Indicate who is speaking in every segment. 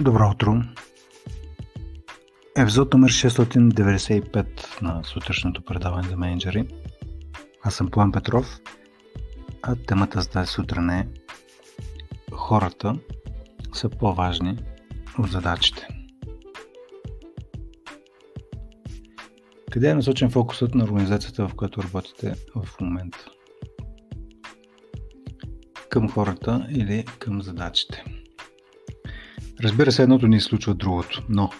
Speaker 1: Добро утро! Епизод номер 695 на сутрешното предаване за менеджери. Аз съм План Петров, а темата за тази сутрин е Хората са по-важни от задачите. Къде е насочен фокусът на организацията, в която работите в момента? Към хората или към задачите? Разбира се, едното ни изключва другото, но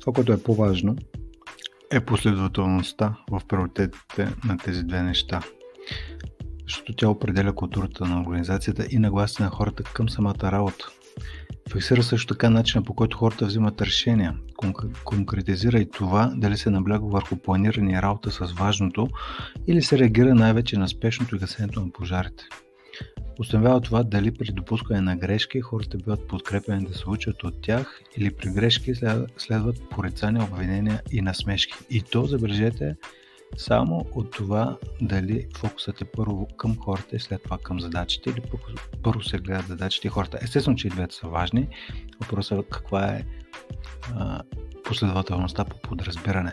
Speaker 1: това, което е по-важно, е последователността в приоритетите на тези две неща. Защото тя определя културата на организацията и нагласите на хората към самата работа. Фиксира също така начина по който хората взимат решения. Конкретизира и това дали се набляга върху планиране работа с важното или се реагира най-вече на спешното и гасенето на пожарите. Установява това дали при допускане на грешки хората биват подкрепени да се учат от тях или при грешки следват порицания, обвинения и насмешки. И то, забележете, само от това дали фокусът е първо към хората и след това към задачите или първо се гледат задачите и хората. Естествено, че и двете са важни. Въпросът е каква е а, последователността по подразбиране.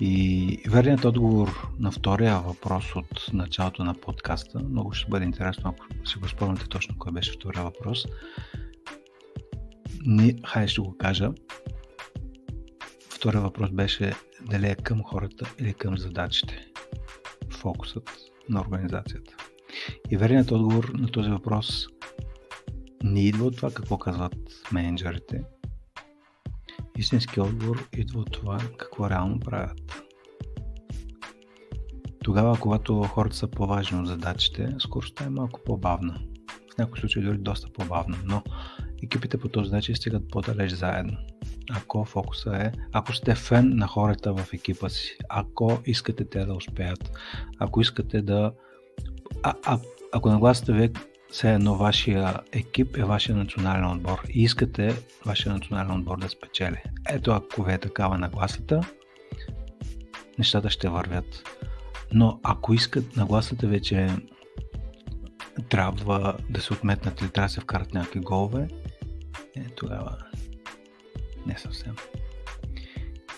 Speaker 1: И верният отговор на втория въпрос от началото на подкаста, много ще бъде интересно, ако си го спомняте точно кой беше втория въпрос. Ни, хай ще го кажа. Втория въпрос беше дали е към хората или към задачите. Фокусът на организацията. И верният отговор на този въпрос не идва от това какво казват менеджерите, Истински отговор идва от това какво реално правят. Тогава, когато хората са по-важни от задачите, скоростта е малко по-бавна. В някои случаи дори доста по-бавна, но екипите по този начин стигат по-далеч заедно. Ако фокуса е, ако сте фен на хората в екипа си, ако искате те да успеят, ако искате да... А, а, ако нагласите вие все едно вашия екип е вашия национален отбор и искате вашия национален отбор да спечели. Ето ако ви е такава нагласата, нещата ще вървят. Но ако искат нагласата вече трябва да се отметнат или трябва да се вкарат някакви голове, е, тогава не съвсем.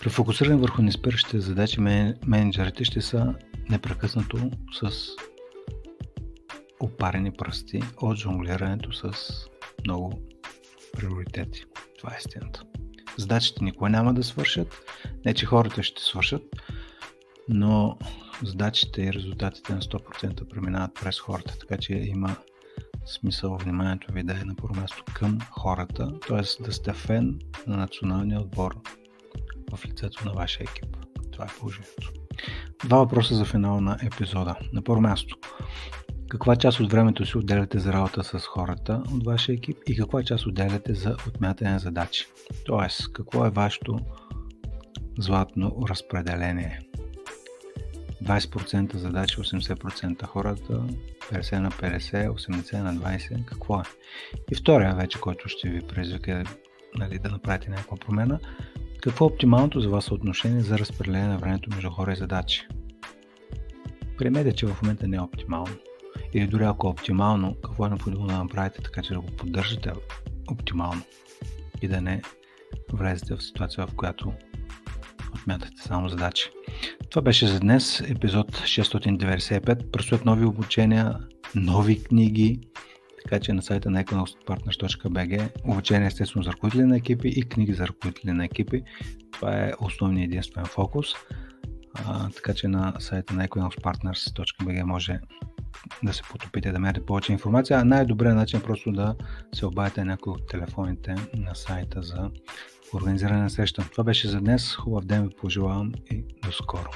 Speaker 1: При фокусиране върху неспиращите задачи менеджерите ще са непрекъснато с опарени пръсти от жонглирането с много приоритети. Това е истината. Задачите никога няма да свършат. Не, че хората ще свършат, но задачите и резултатите на 100% преминават през хората, така че има смисъл вниманието ви да е на първо място към хората, т.е. да сте фен на националния отбор в лицето на вашия екип. Това е положението. Два въпроса за финала на епизода. На първо място, каква част от времето си отделяте за работа с хората от вашия екип и каква част отделяте за отмятане на задачи. Тоест, какво е вашето златно разпределение. 20% задачи, 80% хората, 50 на 50, 80 на 20, какво е? И втория вече, който ще ви предизвика нали, да направите някаква промена, какво е оптималното за вас отношение за разпределение на времето между хора и задачи? Приемете, че в момента не е оптимално или дори ако е оптимално, какво е необходимо да направите така, че да го поддържате оптимално и да не влезете в ситуация, в която отмятате само задачи. Това беше за днес, епизод 695. Предстоят нови обучения, нови книги, така че на сайта на economicpartners.bg обучение естествено за ръководители на екипи и книги за ръководители на екипи. Това е основният единствен фокус. А, така че на сайта на economicpartners.bg може да се потопите, да мерите повече информация, а най-добрият начин е просто да се обадите някой от телефоните на сайта за организиране на среща. Това беше за днес. Хубав ден ви пожелавам и до скоро.